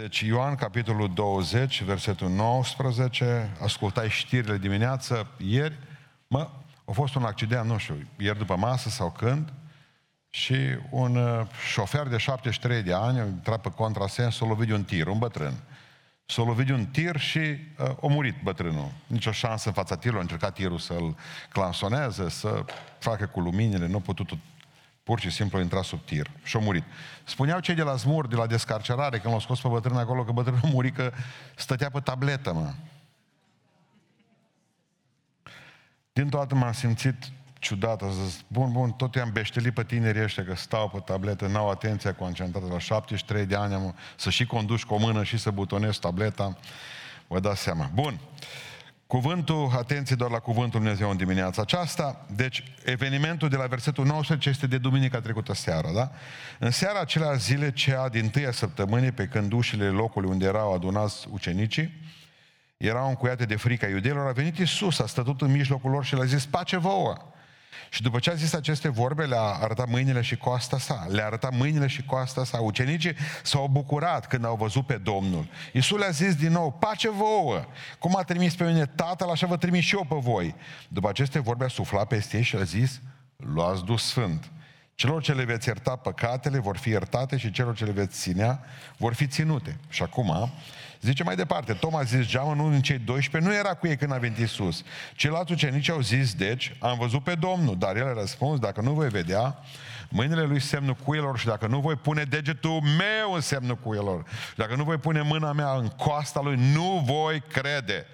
Deci Ioan, capitolul 20, versetul 19, ascultai știrile dimineață, ieri, mă, a fost un accident, nu știu, ieri după masă sau când, și un uh, șofer de 73 de ani a intrat pe contrasens, s-a lovit de un tir, un bătrân. S-a lovit de un tir și uh, a murit bătrânul. Nici o șansă în fața tirului, a încercat tirul să-l clansoneze, să facă cu luminile, nu a putut pur și simplu a intrat sub tir și a murit. Spuneau cei de la zmur, de la descarcerare, când l-au scos pe bătrân acolo, că bătrânul a murit că stătea pe tabletă, mă. Din toată m-am simțit ciudat, a zis, bun, bun, tot i-am beștelit pe tinerii ăștia că stau pe tabletă, n-au atenția concentrată la 73 de ani, am, să și conduci cu o mână și să butonezi tableta, vă dați seama. Bun, cuvântul, atenție doar la cuvântul Dumnezeu în dimineața aceasta, deci evenimentul de la versetul 19 este de duminica trecută seara, da? În seara acelea zile, cea din tâia săptămânii, pe când ușile locului unde erau adunați ucenicii, erau încuiate de frica iudeilor, a venit Iisus, a stătut în mijlocul lor și le-a zis, pace vouă! Și după ce a zis aceste vorbe, le-a arătat mâinile și coasta sa. Le-a arătat mâinile și coasta sa. Ucenicii s-au bucurat când au văzut pe Domnul. Iisus le-a zis din nou, pace vouă! Cum a trimis pe mine Tatăl, așa vă trimis și eu pe voi. După aceste vorbe a suflat peste ei și a zis, luați dus Sfânt. Celor ce le veți ierta păcatele vor fi iertate și celor ce le veți ținea vor fi ținute. Și acum, Zice mai departe, Toma a zis, geamă unul din cei 12 nu era cu ei când a venit Iisus. Ceilalți ucenici au zis, deci, am văzut pe Domnul, dar el a răspuns, dacă nu voi vedea mâinile lui semnul cuielor și dacă nu voi pune degetul meu în semnul cuielor, și dacă nu voi pune mâna mea în coasta lui, nu voi crede.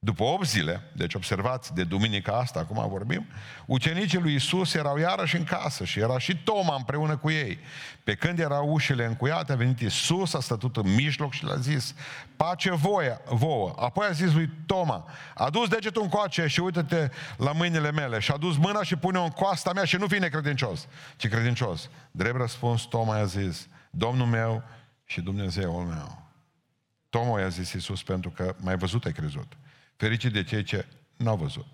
După 8 zile, deci observați, de duminica asta, acum vorbim, ucenicii lui Isus erau iarăși în casă și era și Toma împreună cu ei. Pe când erau ușile încuiate, a venit Isus, a stătut în mijloc și le-a zis, pace voia, vouă. Apoi a zis lui Toma, adus degetul în coace și uită-te la mâinile mele. Și a dus mâna și pune-o în coasta mea și nu fi necredincios, ci credincios. Drept răspuns, Toma i-a zis, Domnul meu și Dumnezeul meu. Toma i-a zis Isus pentru că mai văzut ai crezut. Fericit de cei ce n-au văzut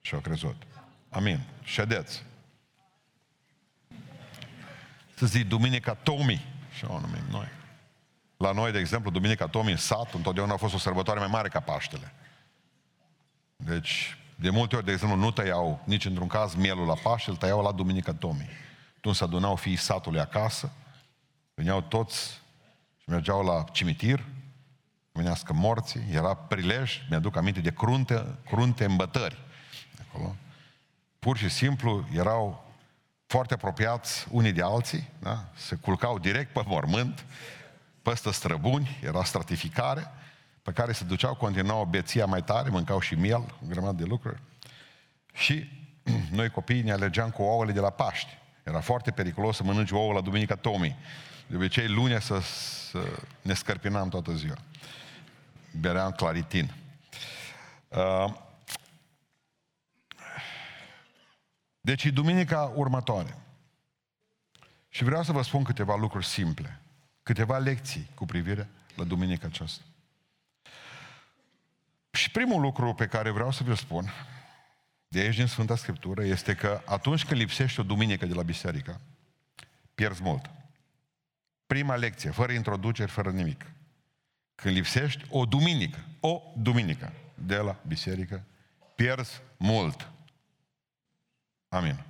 și au crezut. Amin. Ședeți. Să zic Duminica Tomi, și o numim noi. La noi, de exemplu, Duminica Tomi în sat, întotdeauna a fost o sărbătoare mai mare ca Paștele. Deci, de multe ori, de exemplu, nu tăiau nici într-un caz mielul la Paște, îl tăiau la Duminica Tomi. Atunci se adunau fiii satului acasă, veneau toți și mergeau la cimitir, pomenească morții, era prilej, mi-aduc aminte de crunte, crunte îmbătări. Acolo. Pur și simplu erau foarte apropiați unii de alții, da? se culcau direct pe mormânt, peste străbuni, era stratificare, pe care se duceau, continuau beția mai tare, mâncau și miel, o grămadă de lucruri. Și noi copiii ne alegeam cu ouăle de la Paști. Era foarte periculos să mănânci ouă la Duminica Tomii. De obicei, lunea să, să ne scărpinam toată ziua beream claritin. Uh, deci e duminica următoare. Și vreau să vă spun câteva lucruri simple, câteva lecții cu privire la duminica aceasta. Și primul lucru pe care vreau să vă spun, de aici din Sfânta Scriptură, este că atunci când lipsește o duminică de la biserică, pierzi mult. Prima lecție, fără introduceri, fără nimic. Când lipsești o duminică, o duminică de la biserică, pierzi mult. Amin.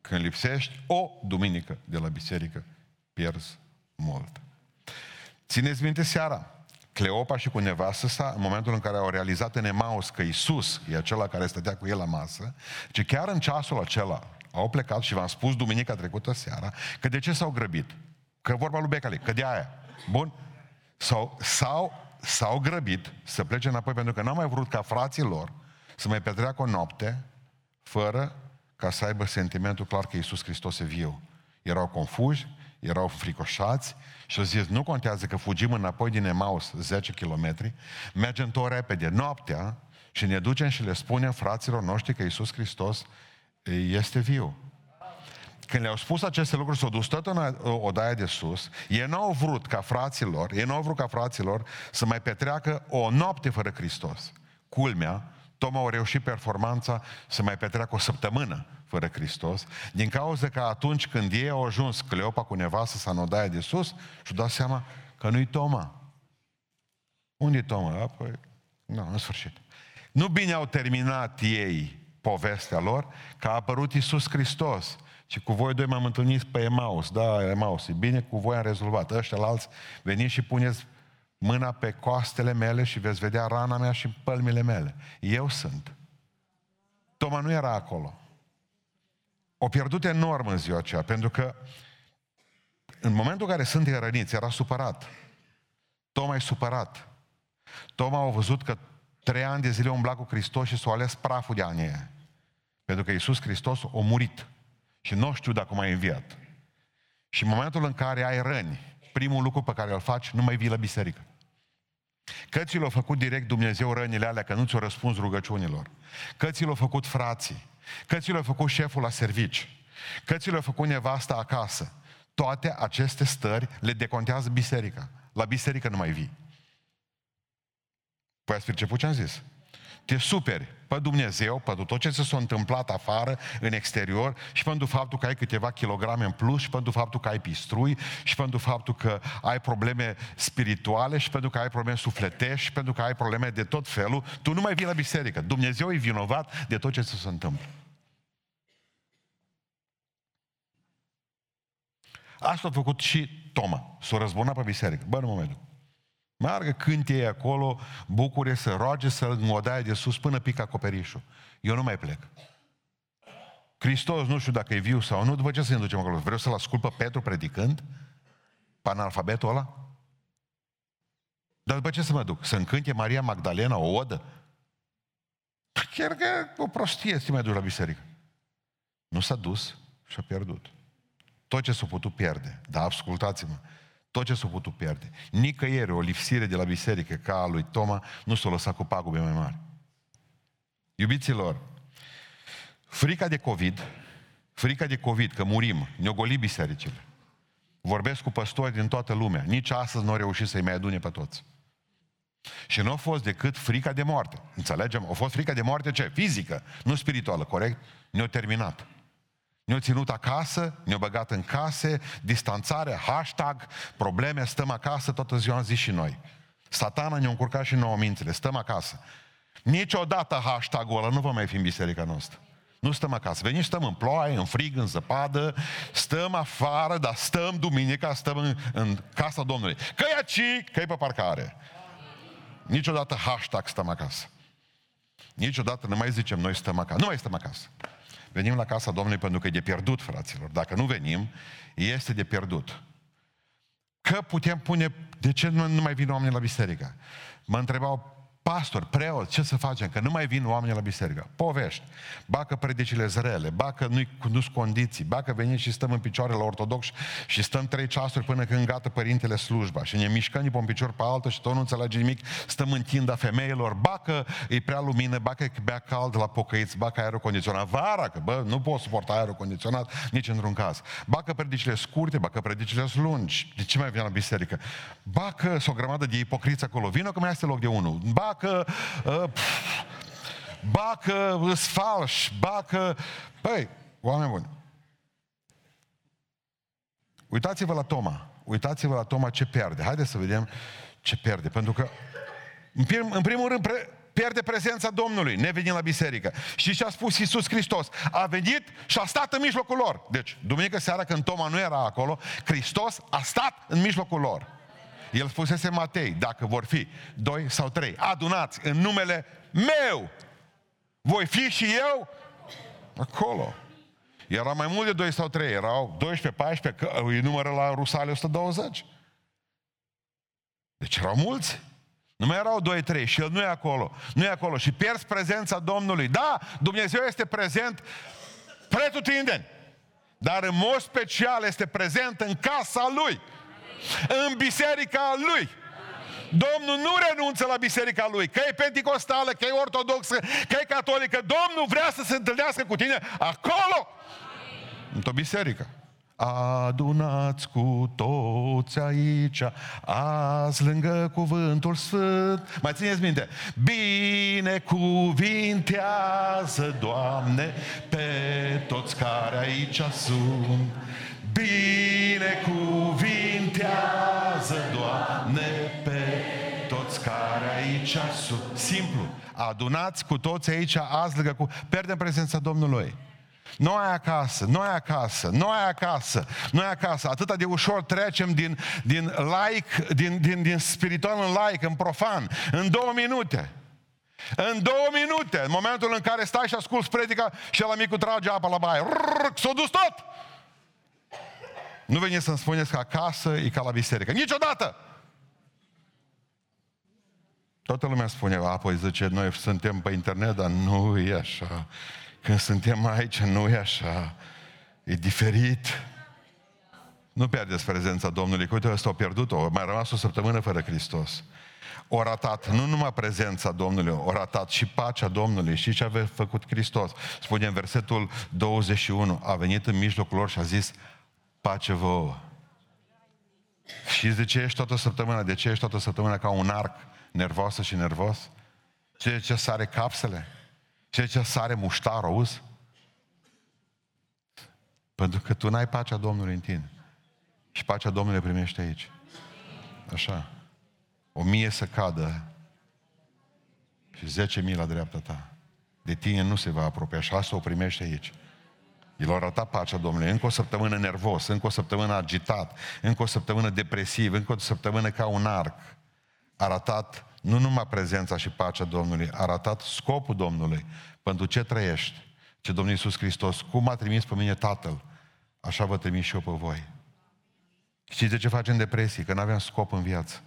Când lipsești o duminică de la biserică, pierzi mult. Țineți minte seara, Cleopa și cu nevastă sa, în momentul în care au realizat în Emaus că Isus e acela care stătea cu el la masă, ce chiar în ceasul acela au plecat și v-am spus duminica trecută seara, că de ce s-au grăbit? Că vorba lui Becali, că de aia. Bun? Sau, sau s-au grăbit să plece înapoi pentru că n-au mai vrut ca frații lor să mai petreacă o noapte fără ca să aibă sentimentul clar că Iisus Hristos e viu. Erau confuzi, erau fricoșați și au zis, nu contează că fugim înapoi din Emaus 10 km, mergem tot repede noaptea și ne ducem și le spunem fraților noștri că Iisus Hristos este viu. Când le-au spus aceste lucruri, s-au dus tot în odaia de sus, ei nu au vrut ca fraților, ei nu au vrut ca fraților să mai petreacă o noapte fără Hristos. Culmea, Toma au reușit performanța să mai petreacă o săptămână fără Hristos, din cauza că atunci când ei au ajuns Cleopa cu nevastă sa în odaia de sus, și-au dat seama Că nu-i Toma. Unde e Toma? Apoi, nu, în sfârșit. Nu bine au terminat ei povestea lor, că a apărut Iisus Hristos. Și cu voi doi m-am întâlnit pe Emaus. Da, Emaus, e bine, cu voi am rezolvat. Ăștia la alți, veniți și puneți mâna pe coastele mele și veți vedea rana mea și pălmile mele. Eu sunt. Toma nu era acolo. O pierdut enorm în ziua aceea, pentru că în momentul în care sunt răniți, era supărat. Toma e supărat. Toma a văzut că trei ani de zile umbla cu Hristos și s-a ales praful de ani Pentru că Iisus Hristos a murit. Și nu știu dacă mai înviat. Și în momentul în care ai răni, primul lucru pe care îl faci, nu mai vii la biserică. Că ți l-a făcut direct Dumnezeu rănile alea, că nu ți-o răspuns rugăciunilor. Că ți l-a făcut frații. Că ți l-a făcut șeful la servici. Că ți l-a făcut nevasta acasă. Toate aceste stări le decontează biserica. La biserică nu mai vii. Păi ați perceput ce am zis? Te superi pe Dumnezeu, pe tot ce s-a întâmplat afară, în exterior, și pentru faptul că ai câteva kilograme în plus, și pentru faptul că ai pistrui, și pentru faptul că ai probleme spirituale, și pentru că ai probleme sufletești, și pentru că ai probleme de tot felul, tu nu mai vii la biserică. Dumnezeu e vinovat de tot ce se întâmplă. Asta a făcut și Toma. S-a răzbunat pe biserică. Bă, în momentul. Meargă, cânte ei acolo, bucure, să roage, să îngodaie de sus până pică acoperișul. Eu nu mai plec. Hristos, nu știu dacă e viu sau nu, după ce să ne ducem acolo? Vreau să-l ascult pe Petru predicând? Pe analfabetul ăla? Dar după ce să mă duc? Să încânte Maria Magdalena o odă? Chiar că o prostie să mai duci la biserică. Nu s-a dus și a pierdut. Tot ce s-a putut pierde. Dar ascultați-mă, tot ce s-a putut pierde. Nicăieri o lipsire de la biserică ca a lui Toma nu s-a lăsat cu pagube mai mari. Iubiților, frica de COVID, frica de COVID, că murim, ne-o goli bisericile. Vorbesc cu păstori din toată lumea. Nici astăzi nu au reușit să-i mai adune pe toți. Și nu a fost decât frica de moarte. Înțelegem? A fost frica de moarte ce? Fizică, nu spirituală, corect? Ne-a terminat. Ne-au ținut acasă, ne-au băgat în case, distanțare, hashtag, probleme, stăm acasă, toată ziua am zis și noi. Satana ne-a încurcat și nouă mințile, stăm acasă. Niciodată hashtag-ul ăla nu va mai fi în biserica noastră. Nu stăm acasă. Venim, stăm în ploaie, în frig, în zăpadă, stăm afară, dar stăm duminica, stăm în, în casa Domnului. Că e aici, că e pe parcare. Niciodată hashtag stăm acasă. Niciodată nu mai zicem noi stăm acasă. Nu mai stăm acasă. Venim la casa Domnului pentru că e de pierdut, fraților. Dacă nu venim, este de pierdut. Că putem pune, de ce nu, nu mai vin oamenii la biserică? Mă întrebau pastor, preot, ce să facem? Că nu mai vin oamenii la biserică. Povești. Bacă predicile zrele, bacă nu-i nu condiții, bacă venim și stăm în picioare la ortodox și stăm trei ceasuri până când gata părintele slujba și ne mișcăm de pe un picior pe altul și tot nu înțelege nimic, stăm în tinda femeilor, bacă e prea lumină, bacă e bea cald la pocăiți, bacă aerul condiționat. Vara, că bă, nu pot suporta aerul condiționat nici într-un caz. Bacă predicile scurte, bacă predicile lungi. De ce mai vine la biserică? Bacă s o grămadă de ipocriți acolo. Vină că mai este loc de unul. Bacă bacă, uh, bacă îs falși, bacă... Păi, oameni buni, uitați-vă la Toma, uitați-vă la Toma ce pierde. Haideți să vedem ce pierde, pentru că în, prim, în primul rând pre, pierde prezența Domnului, nevenind la biserică. Și ce a spus Iisus Hristos? A venit și a stat în mijlocul lor. Deci, duminică seara când Toma nu era acolo, Hristos a stat în mijlocul lor. El spusese Matei, dacă vor fi doi sau trei, adunați în numele meu, voi fi și eu acolo. Era mai mult de doi sau trei, erau 12, 14, că îi numără la Rusale 120. Deci erau mulți. Nu mai erau doi, trei și el nu e acolo. Nu e acolo și pierzi prezența Domnului. Da, Dumnezeu este prezent pretutindeni. Dar în mod special este prezent în casa Lui în biserica lui. Domnul nu renunță la biserica lui, că e penticostală, că e ortodoxă, că e catolică. Domnul vrea să se întâlnească cu tine acolo, într-o biserică. Adunați cu toți aici, azi lângă cuvântul sfânt. Mai țineți minte? Binecuvintează, Doamne, pe toți care aici sunt. Binecuvintează, Doamne, ne pe toți care aici sunt. Simplu. Adunați cu toți aici azi lângă cu... Pierdem prezența Domnului. Noi acasă, noi acasă, noi acasă, noi acasă. Atât de ușor trecem din, din laic, din, din, din spiritual în laic, în profan, în două minute. În două minute, în momentul în care stai și asculți predica și la micul trage apa la baie. S-a dus tot! Nu veniți să-mi spuneți că acasă e ca la biserică. Niciodată! Toată lumea spune, apoi zice, noi suntem pe internet, dar nu e așa. Când suntem aici, nu e așa. E diferit. Nu pierdeți prezența Domnului, că uite, ăsta a pierdut-o, mai rămas o săptămână fără Hristos. O ratat nu numai prezența Domnului, o ratat și pacea Domnului. Și ce a făcut Hristos? Spune în versetul 21, a venit în mijlocul lor și a zis, pace vouă. Și de ce ești toată săptămâna? De ce ești toată săptămâna ca un arc nervoasă și nervos? Ce de ce sare capsele? Ce de ce sare muștar, auzi? Pentru că tu n-ai pacea Domnului în tine. Și pacea Domnului primește aici. Așa. O mie să cadă și zece mii la dreapta ta. De tine nu se va apropia și asta o primește aici. El a arătat pacea Domnului. Încă o săptămână nervos, încă o săptămână agitat, încă o săptămână depresiv, încă o săptămână ca un arc. A arătat nu numai prezența și pacea Domnului, a arătat scopul Domnului. Pentru ce trăiești? Ce Domnul Iisus Hristos, cum a trimis pe mine Tatăl, așa vă trimis și eu pe voi. Știți de ce facem depresii? Că nu avem scop în viață.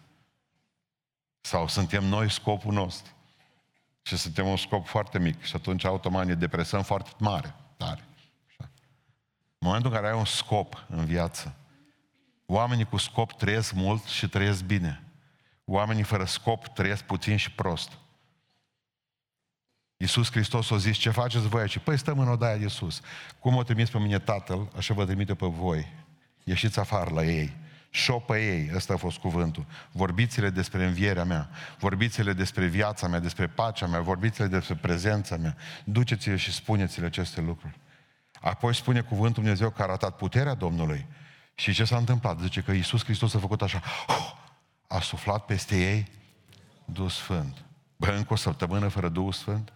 Sau suntem noi scopul nostru. Și suntem un scop foarte mic și atunci automat ne depresăm foarte mare, tare. În momentul în care ai un scop în viață, oamenii cu scop trăiesc mult și trăiesc bine. Oamenii fără scop trăiesc puțin și prost. Iisus Hristos a zis, ce faceți voi aici? Păi stăm în odaia de Iisus. Cum o trimis pe mine Tatăl, așa vă trimite pe voi. Ieșiți afară la ei. Șopă ei, ăsta a fost cuvântul. Vorbiți-le despre învierea mea, vorbiți-le despre viața mea, despre pacea mea, vorbiți-le despre prezența mea. Duceți-le și spuneți-le aceste lucruri. Apoi spune cuvântul Dumnezeu că a arătat puterea Domnului. Și ce s-a întâmplat? Zice că Iisus Hristos a făcut așa, a suflat peste ei Duhul Sfânt. Bă, încă o săptămână fără Duhul Sfânt?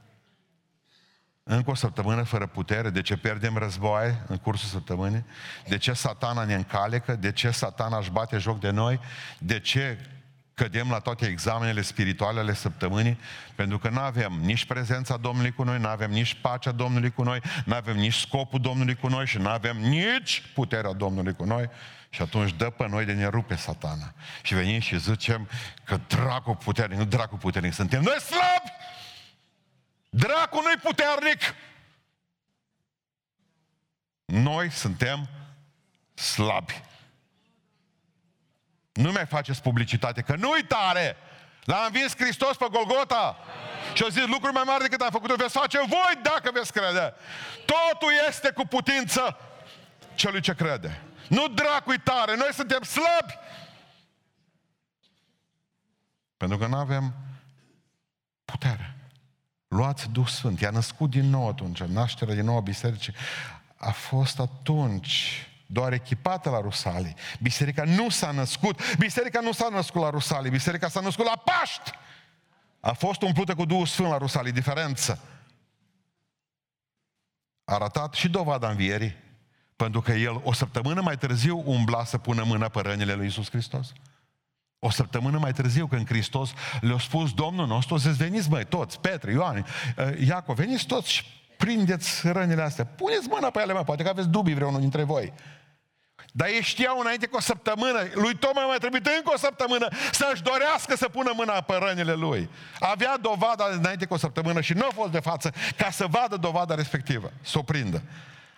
Încă o săptămână fără putere? De ce pierdem războaie în cursul săptămânii? De ce satana ne încalecă? De ce satana își bate joc de noi? De ce cădem la toate examenele spirituale ale săptămânii, pentru că nu avem nici prezența Domnului cu noi, nu avem nici pacea Domnului cu noi, nu avem nici scopul Domnului cu noi și nu avem nici puterea Domnului cu noi. Și atunci dă pe noi de ne rupe satana. Și venim și zicem că dracu puternic, nu dracu puternic, suntem noi slabi! Dracu nu-i puternic! Noi suntem slabi. Nu mai faceți publicitate, că nu-i tare! L-a învins Hristos pe Golgota! Și au zis lucruri mai mari decât am făcut-o, veți face voi dacă veți crede. Totul este cu putință celui ce crede. Nu dracu tare, noi suntem slabi. Pentru că nu avem putere. Luați Duh Sfânt. I-a născut din nou atunci. Nașterea din nou a bisericii a fost atunci doar echipată la Rusalii. Biserica nu s-a născut. Biserica nu s-a născut la Rusalii. Biserica s-a născut la Paști. A fost umplută cu Duhul Sfânt la Rusalii. Diferență. A arătat și dovada învierii. Pentru că el o săptămână mai târziu umbla să pună mâna pe rănile lui Isus Hristos. O săptămână mai târziu, când Hristos le-a spus Domnul nostru, să veniți măi, toți, Petre, Ioan, Iacov, veniți toți și prindeți rănile astea. Puneți mâna pe ele, mă, poate că aveți dubii vreunul dintre voi. Dar ei știau înainte cu o săptămână, lui Toma mai trebuit încă o săptămână să-și dorească să pună mâna pe rănile lui. Avea dovada înainte cu o săptămână și nu a fost de față ca să vadă dovada respectivă, să o prindă.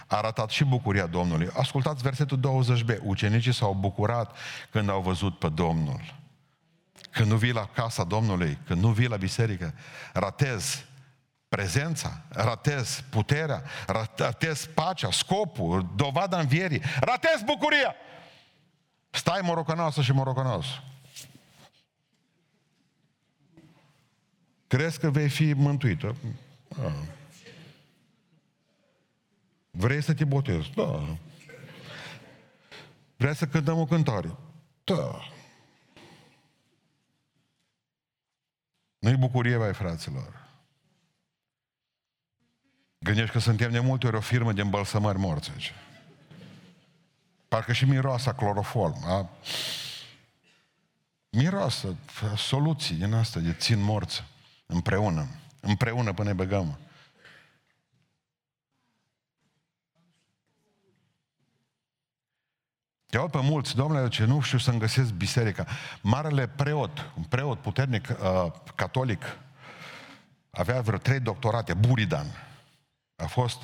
A arătat și bucuria Domnului. Ascultați versetul 20b. Ucenicii s-au bucurat când au văzut pe Domnul. Când nu vii la casa Domnului, când nu vii la biserică, ratezi prezența, ratez puterea, ratez pacea, scopul, dovada învierii, ratez bucuria. Stai morocănoasă și morocănos. Crezi că vei fi mântuită? Da. Vrei să te botezi? Da. Vrei să cântăm o cântare? Da. Nu-i bucurie, mai fraților. Gândești că suntem de multe ori o firmă de îmbălsămări morți aici. Parcă și miroasa cloroform. A? Miroasă soluții din asta de țin morți împreună. Împreună până ne băgăm. Te aud pe mulți, domnule, ce nu știu să-mi găsesc biserica. Marele preot, un preot puternic uh, catolic, avea vreo trei doctorate, Buridan. A fost,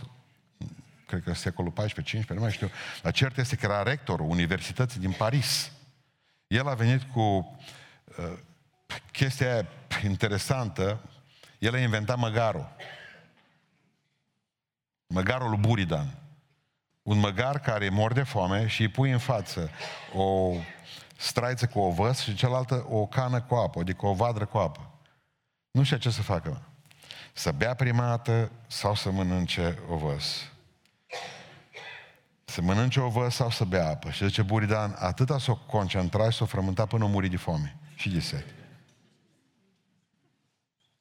cred că secolul XIV-XV, nu mai știu, dar cert este că era rectorul Universității din Paris. El a venit cu uh, chestia interesantă, el a inventat măgarul. Măgarul lui Buridan. Un măgar care mor de foame și îi pui în față o straiță cu ovăz și cealaltă o cană cu apă, adică o vadră cu apă. Nu știu ce să facă. Să bea prima dată sau să mănânce ovăz. Să mănânce ovăz sau să bea apă. Și zice Buridan, atâta s-o concentra și s-o frământa până o muri de foame și de sete.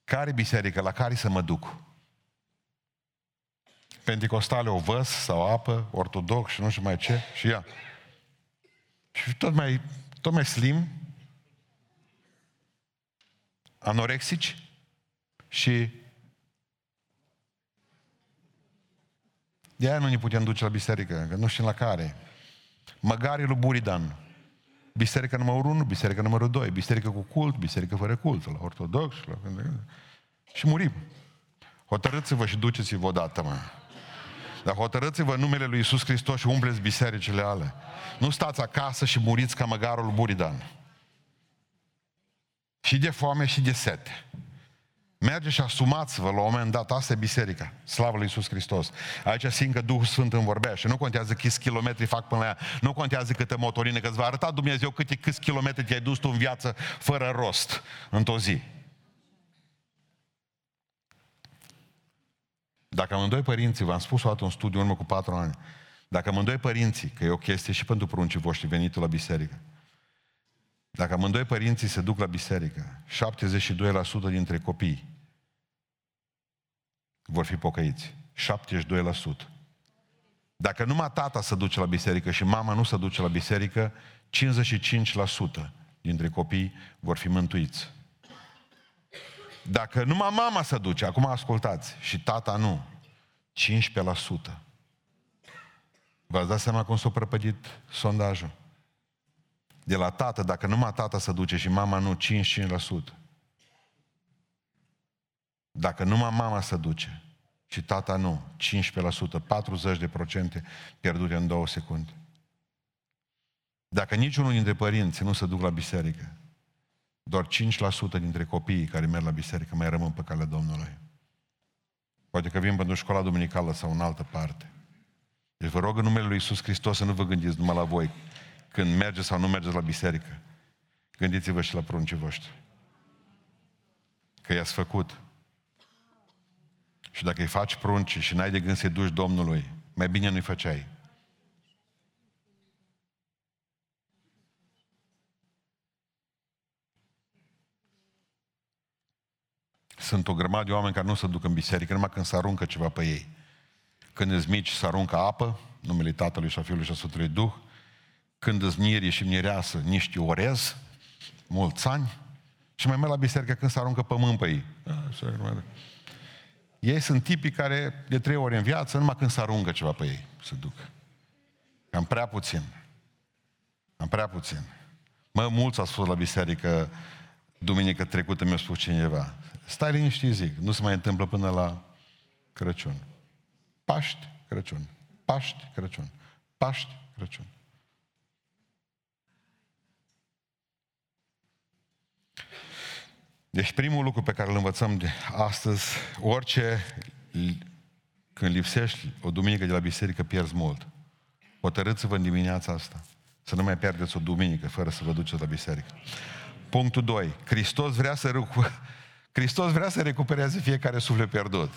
Care biserică? La care să mă duc? Pentecostale o văz sau apă, ortodox și nu știu mai ce, și ia. Și tot mai, tot mai slim, anorexici și de aia nu ne putem duce la biserică, că nu știm la care. Măgarii lui Buridan. Biserica numărul 1, biserica numărul 2, biserică cu cult, biserică fără cult, la ortodox, la... și murim. Hotărâți-vă și duceți-vă odată, mă. Dar hotărâți-vă numele lui Isus Hristos și umpleți bisericile ale. Nu stați acasă și muriți ca măgarul Buridan. Și de foame și de sete. Merge și asumați-vă la un moment dat, asta e biserica, slavă lui Iisus Hristos. Aici simt că Duhul Sfânt îmi vorbește. Nu contează câți kilometri fac până la ea, nu contează câte motorină, că îți va arăta Dumnezeu câte câți kilometri te-ai dus tu în viață fără rost, într-o zi. Dacă amândoi părinții, v-am spus o dată un studiu în urmă cu patru ani, dacă amândoi părinții, că e o chestie și pentru pruncii voștri venitul la biserică, dacă amândoi părinții se duc la biserică, 72% dintre copii vor fi pocăiți. 72%. Dacă numai tata se duce la biserică și mama nu se duce la biserică, 55% dintre copii vor fi mântuiți. Dacă numai mama se duce, acum ascultați, și tata nu, 15%. V-ați dat seama cum s-a prăpădit sondajul? De la tată, dacă numai tata se duce și mama nu, 55%. Dacă numai mama se duce și tata nu, 15%, 40 de procente pierdute în două secunde. Dacă niciunul dintre părinți nu se duc la biserică, doar 5% dintre copiii care merg la biserică mai rămân pe calea Domnului. Poate că vin pentru școala duminicală sau în altă parte. Deci vă rog în numele Lui Iisus Hristos să nu vă gândiți numai la voi când mergeți sau nu mergeți la biserică. Gândiți-vă și la pruncii voștri. Că i-ați făcut. Și dacă îi faci prunci și n-ai de gând să-i duci Domnului, mai bine nu-i făceai. Sunt o grămadă de oameni care nu se duc în biserică numai când se aruncă ceva pe ei. Când îți mici, se aruncă apă, numele Tatălui și a Fiului și a Sfântului Duh. Când îți mieri și mireasă, niște orez, mulți ani. Și mai merg la biserică când se aruncă pământ pe ei. Ei sunt tipii care de trei ori în viață, numai când se aruncă ceva pe ei, se duc. Cam prea puțin. Am prea puțin. Mă, mulți au spus la biserică, duminică trecută mi-a spus cineva, stai liniștit, zic, nu se mai întâmplă până la Crăciun. Paști, Crăciun. Paști, Crăciun. Paști, Crăciun. Deci primul lucru pe care îl învățăm de astăzi, orice când lipsești o duminică de la biserică, pierzi mult. Hotărâți-vă în dimineața asta să nu mai pierdeți o duminică fără să vă duceți la biserică. Punctul 2. Hristos vrea să, recu- Hristos vrea să recupereze fiecare suflet pierdut.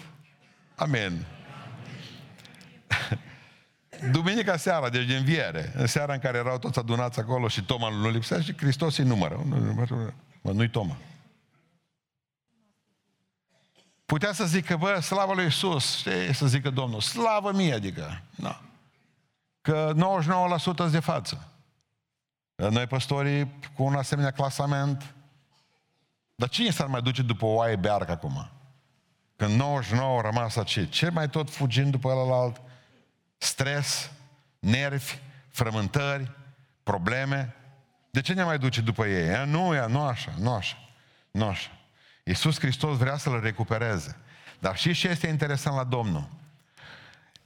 Amen. Duminica seara, deci de înviere, în seara în care erau toți adunați acolo și Toma nu lipsea și Hristos îi numără. Mă, nu-i Toma. Putea să zică, bă, slavă lui Iisus, știi, să zică Domnul, slavă mie, adică, nu. Că 99% sunt de față. Noi păstorii cu un asemenea clasament, dar cine s-ar mai duce după oaie bearcă acum? Când 99 au rămas aici, ce mai tot fugind după ălalt? Stres, nervi, frământări, probleme. De ce ne mai duce după ei? E, nu, e, nu așa, nu așa, nu așa. Iisus Hristos vrea să-l recupereze. Dar și ce este interesant la Domnul?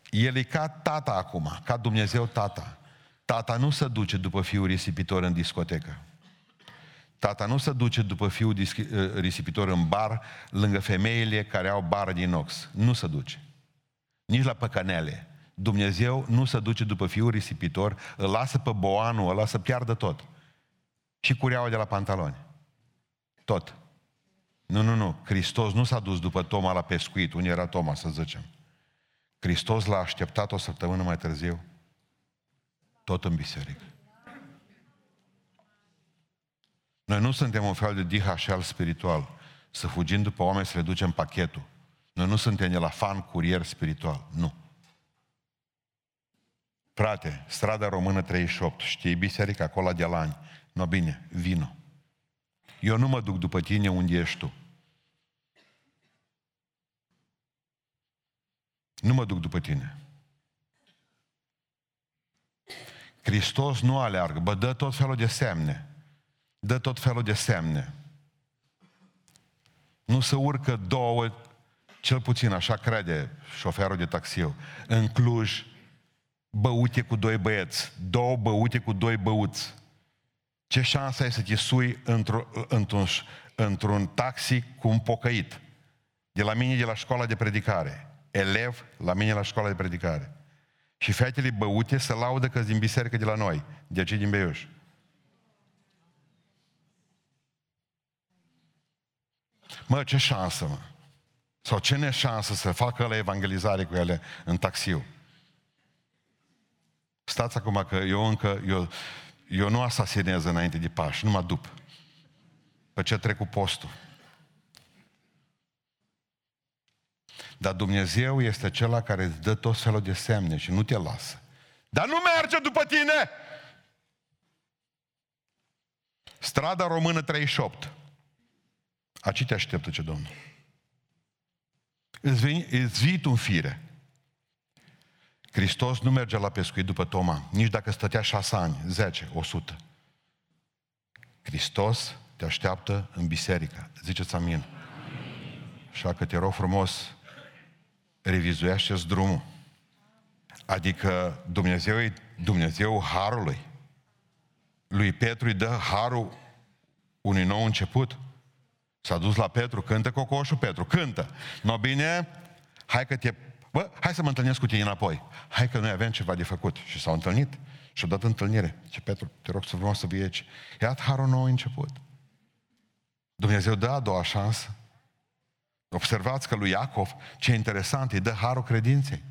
El e ca tata acum, ca Dumnezeu tata. Tata nu se duce după fiul risipitor în discotecă. Tata nu se duce după fiul ă, risipitor în bar, lângă femeile care au bară din ox. Nu se duce. Nici la păcanele. Dumnezeu nu se duce după fiul risipitor, îl lasă pe boanul, îl lasă piardă tot. Și cureaua de la pantaloni. Tot. Nu, nu, nu. Hristos nu s-a dus după Toma la pescuit. Unde era Toma, să zicem? Hristos l-a așteptat o săptămână mai târziu. Tot în biserică. Noi nu suntem un fel de DHL spiritual. Să fugim după oameni să le ducem pachetul. Noi nu suntem de la fan curier spiritual. Nu. Frate, strada română 38, știi biserica acolo de la ani. No bine, vino. Eu nu mă duc după tine unde ești tu. Nu mă duc după tine. Hristos nu aleargă, bă, dă tot felul de semne. Dă tot felul de semne. Nu se urcă două, cel puțin așa crede șoferul de taxiu, în Cluj, băute cu doi băieți, două băute cu doi băuți. Ce șansă ai să te sui într-un, într-un, într-un taxi cu un pocăit? De la mine, de la școala de predicare. Elev la mine la școala de predicare. Și fetele băute să laudă că din biserică de la noi, de aici din Beiuș. Mă, ce șansă, mă. Sau ce neșansă să facă la evangelizare cu ele în taxiu. Stați acum că eu încă, eu, eu nu asasinez înainte de Paști, numai după. Pe ce trec cu postul. Dar Dumnezeu este acela care îți dă tot felul de semne și nu te lasă. Dar nu merge după tine! Strada Română 38. Aici te așteptă ce Domnul. Îți vii, îți vii tu în fire. Hristos nu merge la pescuit după Toma, nici dacă stătea șase ani, zece, o sută. Hristos te așteaptă în biserică. Ziceți amin. Așa că te rog frumos, revizuiește drumul. Adică Dumnezeu e Dumnezeu Harului. Lui Petru îi dă Harul unui nou început. S-a dus la Petru, cântă cocoșul Petru, cântă. No bine, hai că te... Bă, hai să mă întâlnesc cu tine înapoi. Hai că noi avem ceva de făcut. Și s-au întâlnit și au dat întâlnire. Ce Petru, te rog să vreau să vii aici. Iată harul nou început. Dumnezeu dă a doua șansă. Observați că lui Iacov, ce interesant, îi dă harul credinței.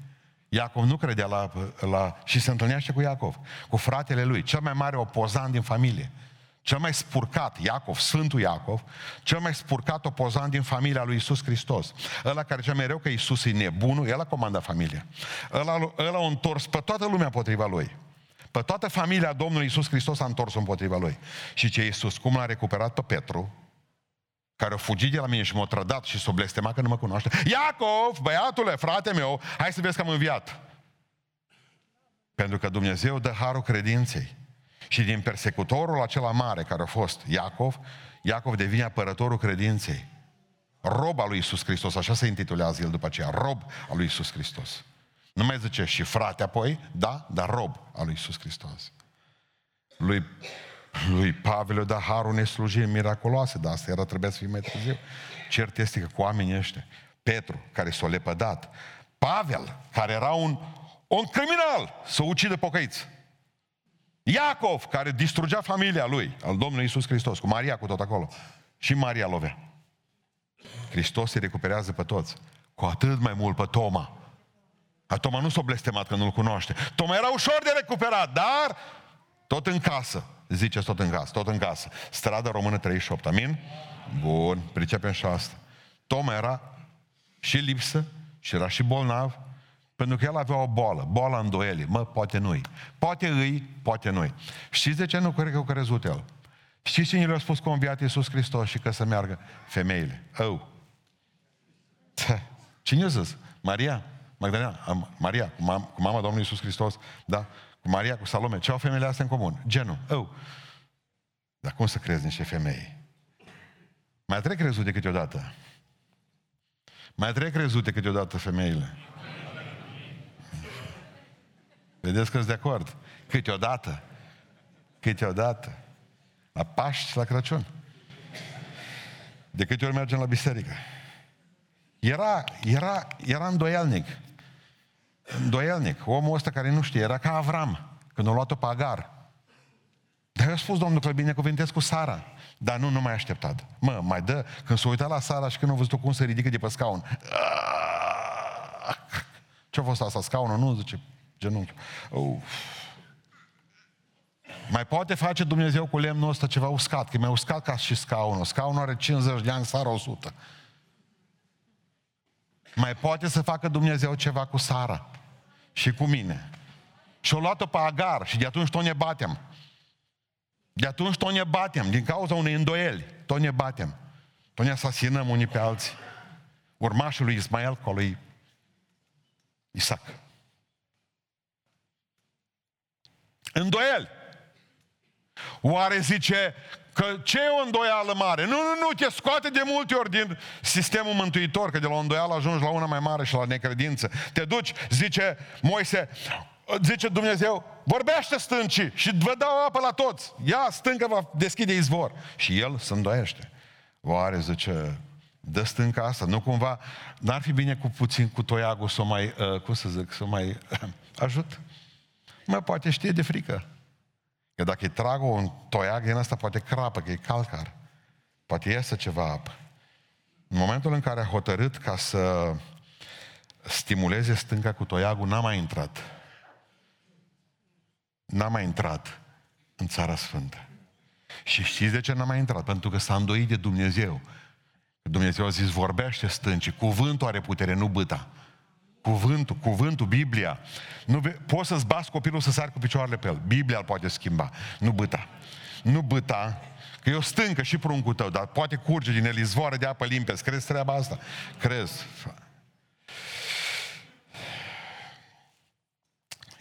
Iacov nu credea la, la... și se întâlnește cu Iacov, cu fratele lui, cel mai mare opozant din familie. Cel mai spurcat, Iacov, Sfântul Iacov, cel mai spurcat opozant din familia lui Isus Hristos. Ăla care cea mereu că Isus e nebunul, el a comandat familia. Ăla, ăla a întors pe toată lumea împotriva lui. Pe toată familia Domnului Isus Hristos a întors împotriva lui. Și ce Isus, cum l-a recuperat pe Petru, care a fugit de la mine și m-a trădat și s-a blestemat că nu mă cunoaște. Iacov, băiatule, frate meu, hai să vezi că am înviat. Pentru că Dumnezeu dă harul credinței. Și din persecutorul acela mare care a fost Iacov, Iacov devine apărătorul credinței. Rob al lui Isus Hristos, așa se intitulează el după aceea, rob al lui Isus Hristos. Nu mai zice și frate apoi, da, dar rob al lui Isus Hristos. Lui lui Pavel da harul unei slujiri miraculoase, dar asta era, trebuia să fie mai târziu. Cert este că cu oamenii ăștia, Petru, care s-a lepădat, Pavel, care era un, un criminal, să ucidă pocăiți. Iacov, care distrugea familia lui, al Domnului Isus Hristos, cu Maria cu tot acolo. Și Maria lovea. Hristos se recuperează pe toți. Cu atât mai mult pe Toma. A Toma nu s-a blestemat că nu-l cunoaște. Toma era ușor de recuperat, dar tot în casă. Ziceți tot în casă, tot în casă. Strada Română 38, amin? Bun, pricepem și asta. Toma era și lipsă, și era și bolnav, pentru că el avea o boală, boala îndoielii. Mă, poate nu-i. Poate îi, poate nu-i. Știți de ce nu cred că a crezut el? Știți cine le-a spus că a înviat Iisus Hristos și că să meargă? Femeile. Oh. Cine a zis? Maria? Magdalena? Maria, cu, mam- cu mama Domnului Iisus Hristos, da? Cu Maria, cu Salome. Ce au femeile astea în comun? Genul. Oh. Dar cum să crezi niște femei? Mai trec crezute câteodată. Mai trec crezute câteodată femeile. Vedeți că sunt de acord. Câteodată. Câteodată. La Paști și la Crăciun. De câte ori mergem la biserică. Era, era, era îndoielnic. Îndoielnic. Omul ăsta care nu știe, era ca Avram, când a luat-o pe Agar. Dar eu spus Domnul că binecuvintez cu Sara. Dar nu, nu mai așteptat. Mă, mai dă, când s-a uitat la Sara și când a văzut cum se ridică de pe scaun. Ce-a fost asta? Scaunul? Nu, zice, genunchi. Uf. Mai poate face Dumnezeu cu lemnul ăsta ceva uscat, că e mai uscat ca și scaunul. Scaunul are 50 de ani, Sara 100. Mai poate să facă Dumnezeu ceva cu Sara și cu mine. Și o luat-o pe Agar și de atunci tot ne batem. De atunci tot ne batem, din cauza unei îndoieli. Tot ne batem. Tot ne asasinăm unii pe alții. Urmașul lui Ismael cu lui Isaac. Îndoieli. Oare zice că ce e o îndoială mare? Nu, nu, nu, te scoate de multe ori din sistemul mântuitor, că de la o îndoială ajungi la una mai mare și la necredință. Te duci, zice Moise, zice Dumnezeu, vorbește stâncii și vă dau apă la toți. Ia, stâncă va deschide izvor. Și el se îndoiește. Oare, zice, dă stânca asta, nu cumva, n-ar fi bine cu puțin cu toiagul să o mai, uh, cum să zic, să mai uh, ajut? Mă, poate știe de frică. Că dacă îi trag un toiag din asta, poate crapă, că e calcar. Poate iese ceva apă. În momentul în care a hotărât ca să stimuleze stânca cu toiagul, n-a mai intrat. N-a mai intrat în Țara Sfântă. Și știți de ce n-a mai intrat? Pentru că s-a îndoit de Dumnezeu. Dumnezeu a zis, vorbește stâncii, cuvântul are putere, nu băta. Cuvântul, cuvântul, Biblia. Nu, poți să-ți bați copilul să sari cu picioarele pe el. Biblia îl poate schimba. Nu băta. Nu băta, că e o stâncă și pruncul tău, dar poate curge din el izvoare de apă limpezi. Crezi treaba asta? Crezi.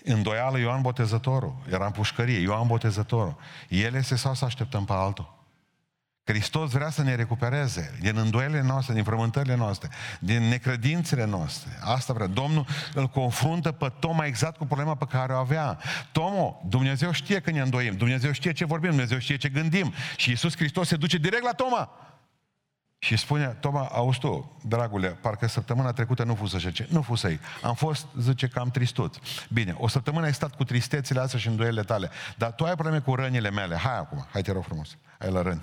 Îndoială Ioan Botezătorul. Era în pușcărie. Ioan Botezătorul. El este sau să așteptăm pe altul? Hristos vrea să ne recupereze din îndoielile noastre, din frământările noastre, din necredințele noastre. Asta vrea. Domnul îl confruntă pe Toma exact cu problema pe care o avea. Tomo, Dumnezeu știe că ne îndoim, Dumnezeu știe ce vorbim, Dumnezeu știe ce gândim. Și Iisus Hristos se duce direct la Toma. Și spune, Toma, auzi tu, dragule, parcă săptămâna trecută nu fusă ce? Nu fusă ei. Am fost, zice, cam tristut. Bine, o săptămână ai stat cu tristețile astea și îndoielile tale, dar tu ai probleme cu rănile mele. Hai acum, hai te rog frumos, ai la rând.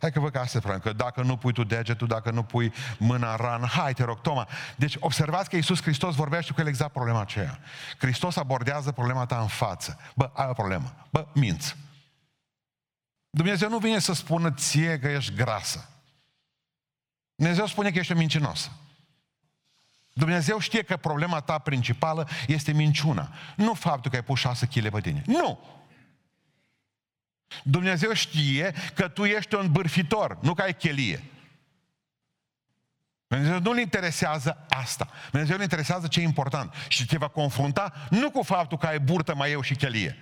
Hai că văd că asta e problema, că dacă nu pui tu degetul, dacă nu pui mâna în rană, hai te rog, Toma. Deci observați că Iisus Hristos vorbește cu el exact problema aceea. Hristos abordează problema ta în față. Bă, ai o problemă. Bă, minți. Dumnezeu nu vine să spună ție că ești grasă. Dumnezeu spune că ești o mincinosă. Dumnezeu știe că problema ta principală este minciuna. Nu faptul că ai pus șase chile pe tine. Nu! Dumnezeu știe că tu ești un bârfitor, nu că ai chelie. Dumnezeu nu-L interesează asta. Dumnezeu îl interesează ce e important. Și te va confrunta nu cu faptul că ai burtă mai eu și chelie.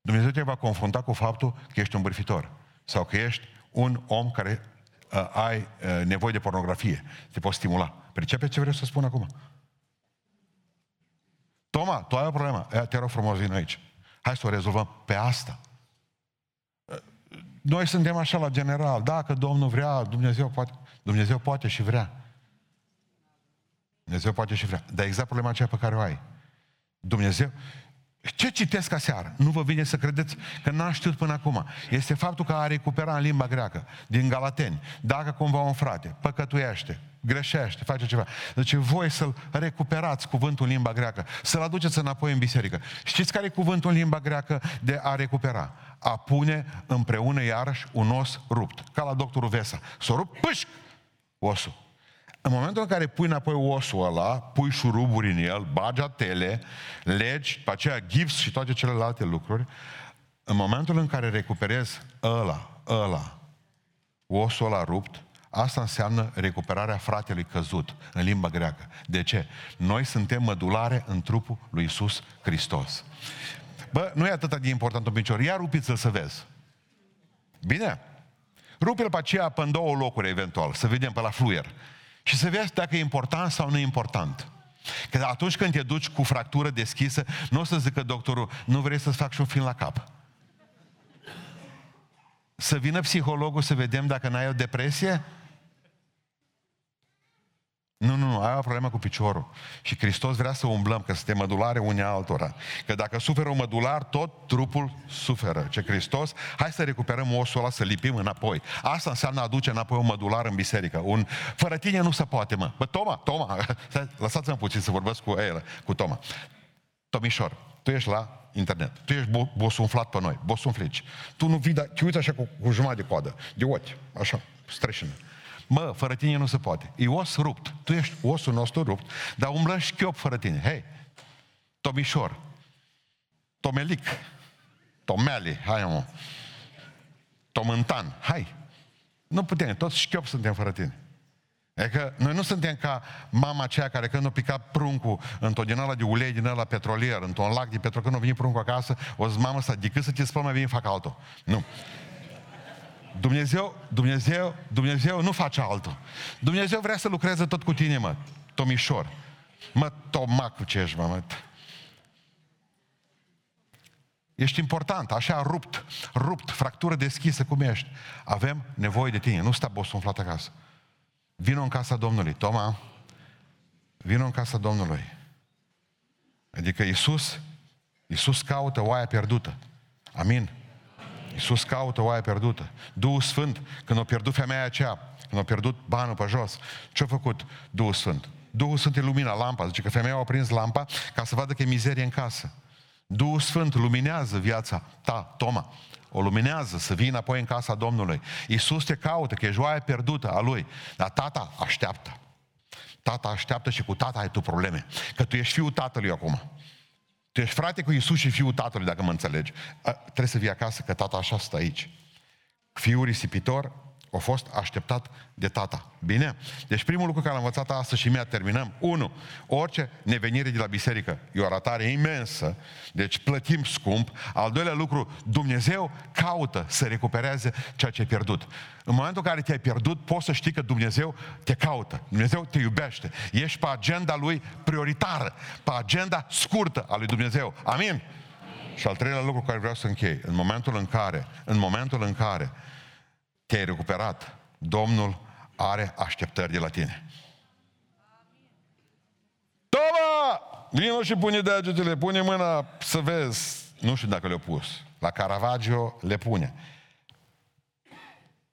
Dumnezeu te va confrunta cu faptul că ești un bârfitor. Sau că ești un om care uh, ai uh, nevoie de pornografie. Te poți stimula. Pricepe ce vreau să spun acum? Toma, tu ai o problemă. Te rog frumos, vin aici. Hai să o rezolvăm pe asta. Noi suntem așa la general. Dacă Domnul vrea, Dumnezeu poate, Dumnezeu poate și vrea. Dumnezeu poate și vrea. Dar exact problema aceea pe care o ai. Dumnezeu, ce citesc aseară? Nu vă vine să credeți că n-am știut până acum. Este faptul că a recuperat în limba greacă, din Galateni. Dacă cumva un frate păcătuiește, greșește, face ceva. Deci voi să-l recuperați cuvântul în limba greacă, să-l aduceți înapoi în biserică. Știți care e cuvântul în limba greacă de a recupera? A pune împreună iarăși un os rupt. Ca la doctorul Vesa. S-o rupt, pâșc, osul. În momentul în care pui înapoi osul ăla, pui șuruburi în el, bagi atele, legi, pe aceea gips și toate celelalte lucruri, în momentul în care recuperezi ăla, ăla, osul ăla rupt, asta înseamnă recuperarea fratelui căzut în limba greacă. De ce? Noi suntem mădulare în trupul lui Isus Hristos. Bă, nu e atât de important un picior. Ia rupiți-l să vezi. Bine? Rupe-l pe aceea pe în două locuri, eventual, să vedem pe la fluier. Și să vezi dacă e important sau nu e important. Că atunci când te duci cu fractură deschisă, nu o să zică doctorul, nu vrei să-ți fac și un film la cap. Să vină psihologul să vedem dacă n-ai o depresie? Nu, nu, nu, ai o problemă cu piciorul. Și Hristos vrea să umblăm, că suntem mădulare unii altora. Că dacă suferă un mădular, tot trupul suferă. Ce Hristos, hai să recuperăm osul ăla, să lipim înapoi. Asta înseamnă aduce înapoi un mădular în biserică. Un, fără tine nu se poate, mă. Bă, Toma, Toma, lăsați-mă puțin să vorbesc cu el, cu Toma. Tomișor, tu ești la internet. Tu ești bo- bosunflat pe noi, bosunflici. Tu nu vii, dar te uiți așa cu, cu jumătate de coadă, de ochi, așa, streșină. Mă, fără tine nu se poate. E os rupt. Tu ești osul nostru rupt, dar umblăm șchiop fără tine. Hei, Tomișor, Tomelic, Tomeli, hai mă, Tomântan, hai. Nu putem, toți șchiop suntem fără tine. Adică noi nu suntem ca mama aceea care când a picat pruncul într-o din ăla de ulei din ăla petrolier, într-un lac de petrol, când a venit pruncul acasă, o zis, mamă, să decât să te spăl, mai bine fac altul. Nu. Dumnezeu, Dumnezeu, Dumnezeu nu face altul. Dumnezeu vrea să lucreze tot cu tine, mă, Tomișor. Mă, Tomac, ce ești, mă, mă. Ești important, așa rupt, rupt, fractură deschisă cum ești. Avem nevoie de tine, nu sta bosul umflat acasă. Vino în casa Domnului. Toma, vino în casa Domnului. Adică Iisus, Iisus caută oaia pierdută. Amin. Iisus caută oaia pierdută. Duhul Sfânt, când a pierdut femeia aceea, când a pierdut banul pe jos, ce-a făcut Duhul Sfânt? Duhul Sfânt e lumina, lampa. Zice că femeia a prins lampa ca să vadă că e mizerie în casă. Duhul Sfânt luminează viața ta, Toma. O luminează să vii înapoi în casa Domnului. Iisus te caută, că e joaia pierdută a Lui. Dar tata așteaptă. Tata așteaptă și cu tata ai tu probleme. Că tu ești fiul tatălui acum. Tu ești frate cu Isus și fiul tatălui, dacă mă înțelegi. A, trebuie să vii acasă, că tata așa stă aici. Fiul risipitor a fost așteptat de tata. Bine? Deci primul lucru care am învățat astăzi și mi-a terminăm. Unu, orice nevenire de la biserică e o aratare imensă, deci plătim scump. Al doilea lucru, Dumnezeu caută să recupereze ceea ce ai pierdut. În momentul în care te-ai pierdut, poți să știi că Dumnezeu te caută. Dumnezeu te iubește. Ești pe agenda Lui prioritară, pe agenda scurtă a Lui Dumnezeu. Amin? Amin. Și al treilea lucru care vreau să închei, în momentul în care, în momentul în care te-ai recuperat, Domnul are așteptări de la tine. Toma! Vino și pune degetele, pune mâna să vezi. Nu știu dacă le-au pus. La Caravaggio le pune.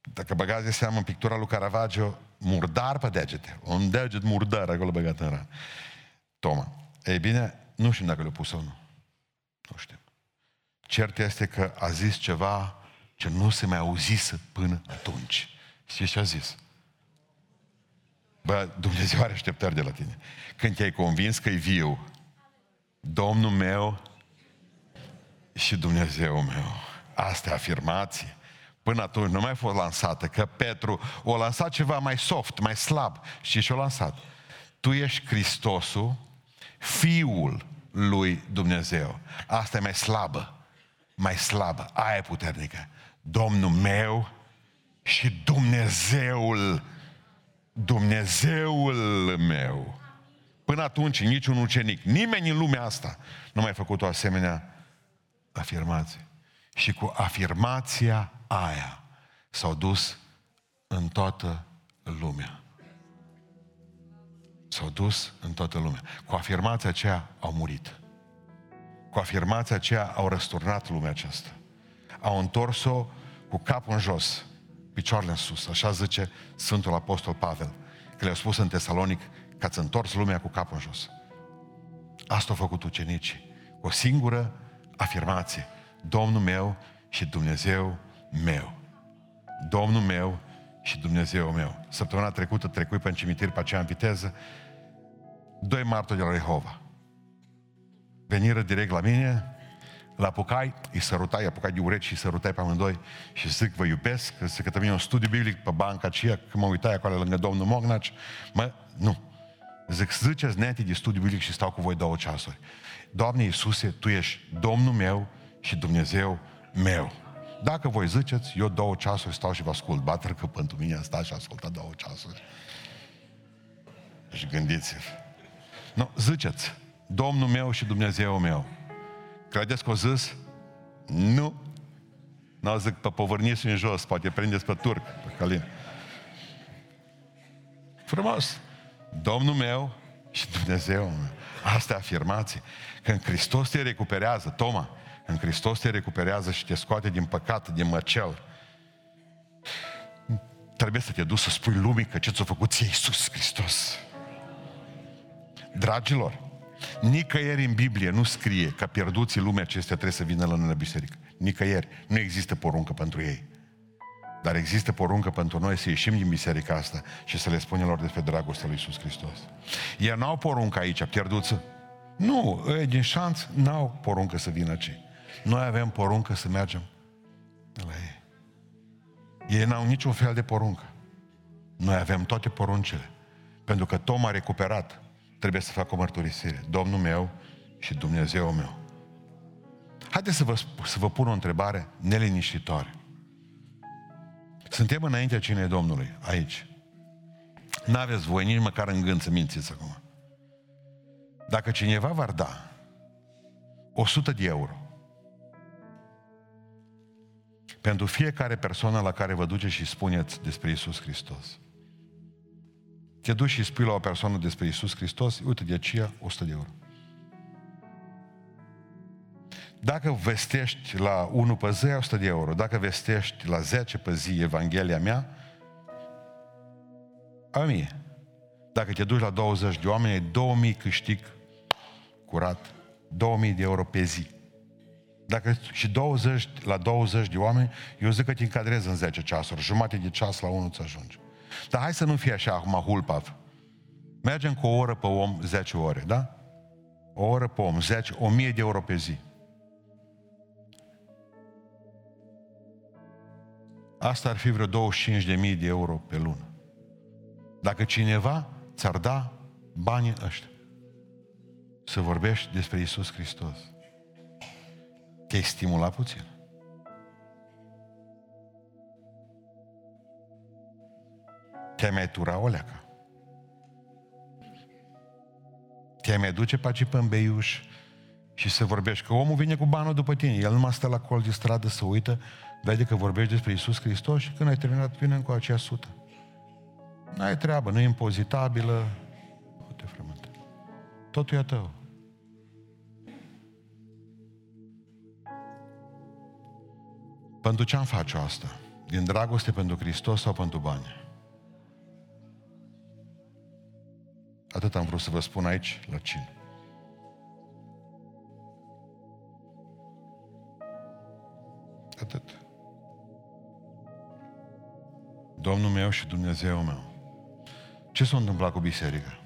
Dacă băgați de seamă în pictura lui Caravaggio, murdar pe degete. Un deget murdar acolo băgat în ran. Toma. Ei bine, nu știu dacă le-au pus sau nu. Nu știu. Cert este că a zis ceva ce nu se mai auzise până atunci. Știți ce a zis? Bă, Dumnezeu are așteptări de la tine. Când te-ai convins că e viu, Domnul meu și Dumnezeu meu. Asta e afirmație. Până atunci nu mai a fost lansată, că Petru o lansat ceva mai soft, mai slab. Și ce-o lansat? Tu ești Hristosul, Fiul lui Dumnezeu. Asta e mai slabă. Mai slabă. Aia e puternică. Domnul meu și Dumnezeul, Dumnezeul meu. Până atunci, niciun ucenic, nimeni în lumea asta nu mai a făcut o asemenea afirmație. Și cu afirmația aia s-au dus în toată lumea. S-au dus în toată lumea. Cu afirmația aceea au murit. Cu afirmația aceea au răsturnat lumea aceasta. Au întors-o cu capul în jos, picioarele în sus. Așa zice Sfântul Apostol Pavel, că le-a spus în Tesalonic că ați întors lumea cu capul în jos. Asta au făcut ucenicii. Cu o singură afirmație. Domnul meu și Dumnezeu meu. Domnul meu și Dumnezeu meu. Săptămâna trecută trecui pe cimitir pe aceea în viteză, doi martori de la Jehova. Veniră direct la mine, la apucai, îi sărutai, apucai de urechi și îi sărutai pe amândoi și zic, vă iubesc, zic că mine un studiu biblic pe banca aceea, când mă uitai acolo lângă domnul Mognaci, mă, nu. Zic, ziceți nete de studiu biblic și stau cu voi două ceasuri. Doamne Iisuse, Tu ești Domnul meu și Dumnezeu meu. Dacă voi ziceți, eu două ceasuri stau și vă ascult. Bater că pentru mine am stat și ascultat două ceasuri. Și gândiți-vă. Nu, ziceți, Domnul meu și Dumnezeu meu. Credeți că o zis? Nu. Nu zic pe povărniți în jos, poate prindeți pe turc, pe Calin. Frumos. Domnul meu și Dumnezeu meu. Asta e afirmație. Că în Hristos te recuperează, Toma, în Hristos te recuperează și te scoate din păcat, din măcel. Trebuie să te duci să spui lumii că ce ți-a făcut ție Iisus Hristos. Dragilor, nicăieri în Biblie nu scrie că pierduții lumea acestea trebuie să vină la noi la biserică. Nicăieri. Nu există poruncă pentru ei. Dar există poruncă pentru noi să ieșim din biserica asta și să le spunem lor despre dragostea lui Iisus Hristos. Ei n-au poruncă aici, pierduță. Nu, ei din șanț n-au poruncă să vină aici. Noi avem poruncă să mergem la ei. Ei n-au niciun fel de poruncă. Noi avem toate poruncile. Pentru că Tom a recuperat, trebuie să facă o mărturisire. Domnul meu și Dumnezeu meu. Haideți să vă, să vă pun o întrebare neliniștitoare. Suntem înaintea cinei Domnului, aici. N-aveți voi nici măcar în gând să mințiți acum. Dacă cineva v-ar da 100 de euro pentru fiecare persoană la care vă duceți și spuneți despre Isus Hristos. Te duci și spui la o persoană despre Isus Hristos, uite de aceea 100 de euro. Dacă vestești la 1 pe zi, 100 de euro. Dacă vestești la 10 pe zi Evanghelia mea, a mie. Dacă te duci la 20 de oameni, ai 2000 câștig curat. 2000 de euro pe zi. Dacă și 20, la 20 de oameni, eu zic că te încadrezi în 10 ceasuri, jumate de ceas la unul ți ajunge. Dar hai să nu fie așa acum hulpav. Mergem cu o oră pe om, 10 ore, da? O oră pe om, 10, 1000 de euro pe zi. Asta ar fi vreo 25.000 de euro pe lună. Dacă cineva ți-ar da banii ăștia să vorbești despre Isus Hristos, te-ai stimulat puțin. Te-ai mai tura o leacă. Te-ai mai duce pe aici pe beiuș și să vorbești. Că omul vine cu banul după tine. El nu mai stă la colț de stradă să uită, vede că vorbești despre Isus Hristos și când ai terminat, vine cu aceea sută. N-ai treabă, nu e impozitabilă. Uite, frământă. Totul e a tău. Pentru ce am face asta? Din dragoste pentru Hristos sau pentru bani? Atât am vrut să vă spun aici, la cine. Atât. Domnul meu și Dumnezeu meu. Ce s-a întâmplat cu biserica?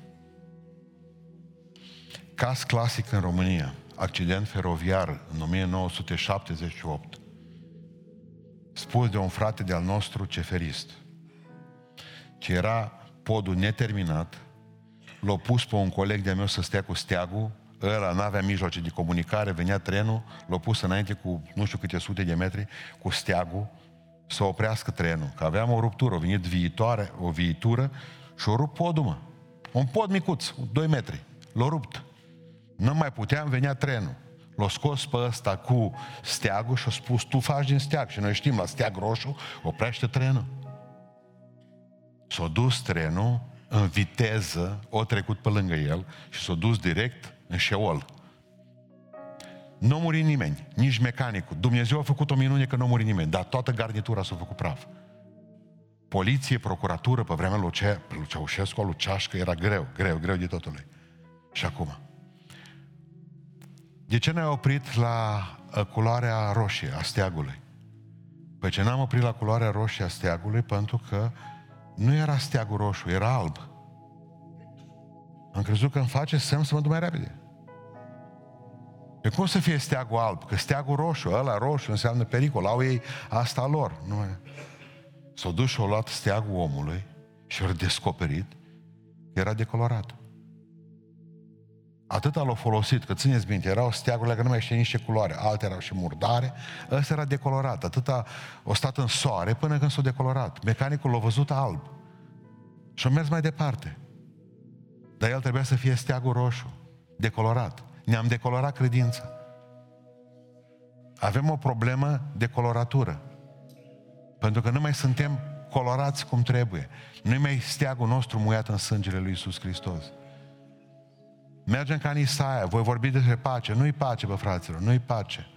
Caz clasic în România, accident feroviar în 1978 spus de un frate de-al nostru ceferist, ce era podul neterminat, l-a pus pe un coleg de-a meu să stea cu steagul, ăla n-avea mijloace de comunicare, venea trenul, l-a pus înainte cu nu știu câte sute de metri, cu steagul, să oprească trenul, că aveam o ruptură, a venit viitoare, o viitură și o rupt podul, mă. Un pod micuț, 2 metri, l-a rupt. Nu mai puteam, venea trenul. L-a scos pe ăsta cu steagul și a spus, tu faci din steag. Și noi știm, la steag roșu, oprește trenul. S-a dus trenul în viteză, o trecut pe lângă el și s-a dus direct în șeol. Nu a murit nimeni, nici mecanicul. Dumnezeu a făcut o minune că nu a murit nimeni, dar toată garnitura s-a făcut praf. Poliție, procuratură, pe vremea lui Ceaușescu, lui Ceașcă, era greu, greu, greu de totul. Și acum, de ce ne-a oprit la uh, culoarea roșie a steagului? Păi ce n-am oprit la culoarea roșie a steagului pentru că nu era steagul roșu, era alb. Am crezut că îmi face semn să mă duc mai repede. Pe cum să fie steagul alb? Că steagul roșu, ăla roșu înseamnă pericol, au ei asta lor. Nu mai... S-au dus și au luat steagul omului și au descoperit că era decolorat. Atât l-au folosit, că țineți minte, erau steagurile că nu mai știe nici ce culoare, alte erau și murdare, ăsta era decolorat. Atâta o stat în soare până când s-a decolorat. Mecanicul l-a văzut alb. Și a mers mai departe. Dar el trebuia să fie steagul roșu, decolorat. Ne-am decolorat credința. Avem o problemă de coloratură. Pentru că nu mai suntem colorați cum trebuie. Nu mai steagul nostru muiat în sângele lui Isus Hristos. Mergem ca în Isaia, voi vorbi despre pace. Nu-i pace, bă, fraților, nu-i pace.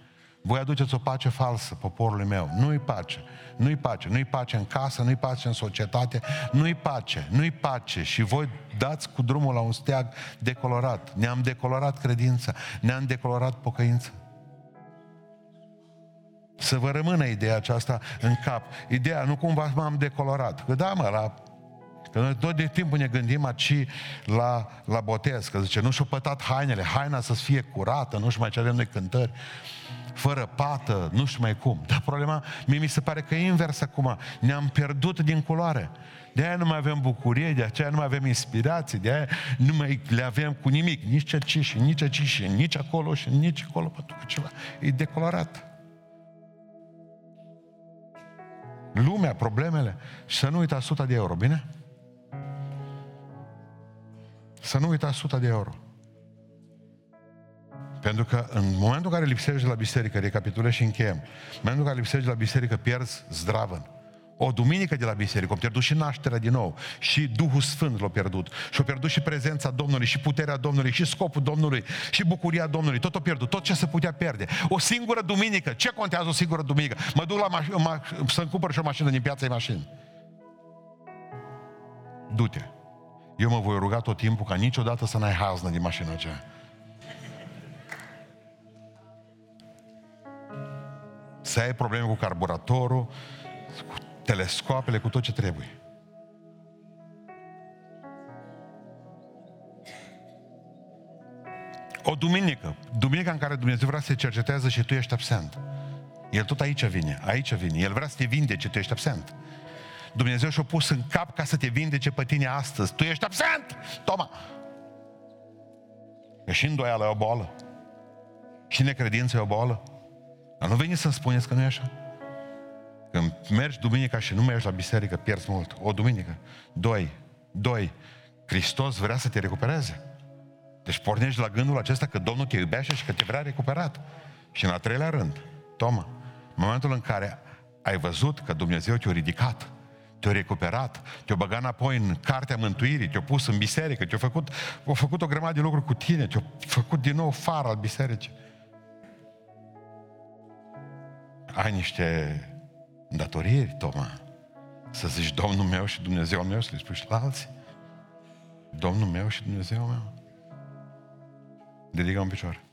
Voi aduceți o pace falsă poporului meu. Nu-i pace. Nu-i pace. Nu-i pace în casă, nu-i pace în societate. Nu-i pace. Nu-i pace. Și voi dați cu drumul la un steag decolorat. Ne-am decolorat credința. Ne-am decolorat pocăința. Să vă rămână ideea aceasta în cap. Ideea, nu cumva m-am decolorat. Că da, mă, la Că noi tot de timpul ne gândim aici la, la botez, că zice, nu și-o pătat hainele, haina să fie curată, nu știu mai ce avem noi cântări, fără pată, nu știu mai cum. Dar problema, mie mi se pare că e invers acum. Ne-am pierdut din culoare. De aia nu mai avem bucurie, de aceea nu mai avem inspirații, de aia nu mai le avem cu nimic, nici aici și nici aici și nici acolo și nici acolo, pentru că ceva e decolorat. Lumea, problemele. Și să nu uita 100 de euro, bine? Să nu uitați 100 de euro. Pentru că în momentul în care lipsești de la biserică, recapitulez și încheiem, în momentul în care lipsești de la biserică, pierzi zdravăn. O duminică de la biserică, au pierdut și nașterea din nou, și Duhul Sfânt l-a pierdut, și au pierdut și prezența Domnului, și puterea Domnului, și scopul Domnului, și bucuria Domnului, tot o pierdut, tot ce se putea pierde. O singură duminică, ce contează o singură duminică? Mă duc la maș- ma- să-mi cumpăr și o mașină din piața mașini. Du-te. Eu mă voi ruga tot timpul ca niciodată să n-ai haznă din mașina aceea. Să ai probleme cu carburatorul, cu telescoapele, cu tot ce trebuie. O duminică, duminica în care Dumnezeu vrea să te cercetează și tu ești absent. El tot aici vine, aici vine. El vrea să te vindece, tu ești absent. Dumnezeu și-a pus în cap ca să te vindece pe tine astăzi. Tu ești absent! Toma! Că și îndoială e o boală. Și necredință e o boală. Dar nu veni să-mi spuneți că nu e așa. Când mergi duminica și nu mergi la biserică, pierzi mult. O duminică. Doi. Doi. Hristos vrea să te recupereze. Deci pornești la gândul acesta că Domnul te iubește și că te vrea recuperat. Și în a treilea rând, Toma, în momentul în care ai văzut că Dumnezeu te-a ridicat, te-a recuperat, te-a băgat înapoi în cartea mântuirii, te-a pus în biserică, te-a făcut, a făcut o grămadă de lucruri cu tine, te-a făcut din nou far al bisericii. Ai niște îndatoriri, Toma, să zici Domnul meu și Dumnezeu meu, să le spui și la alții. Domnul meu și Dumnezeu meu. Dedică un picior.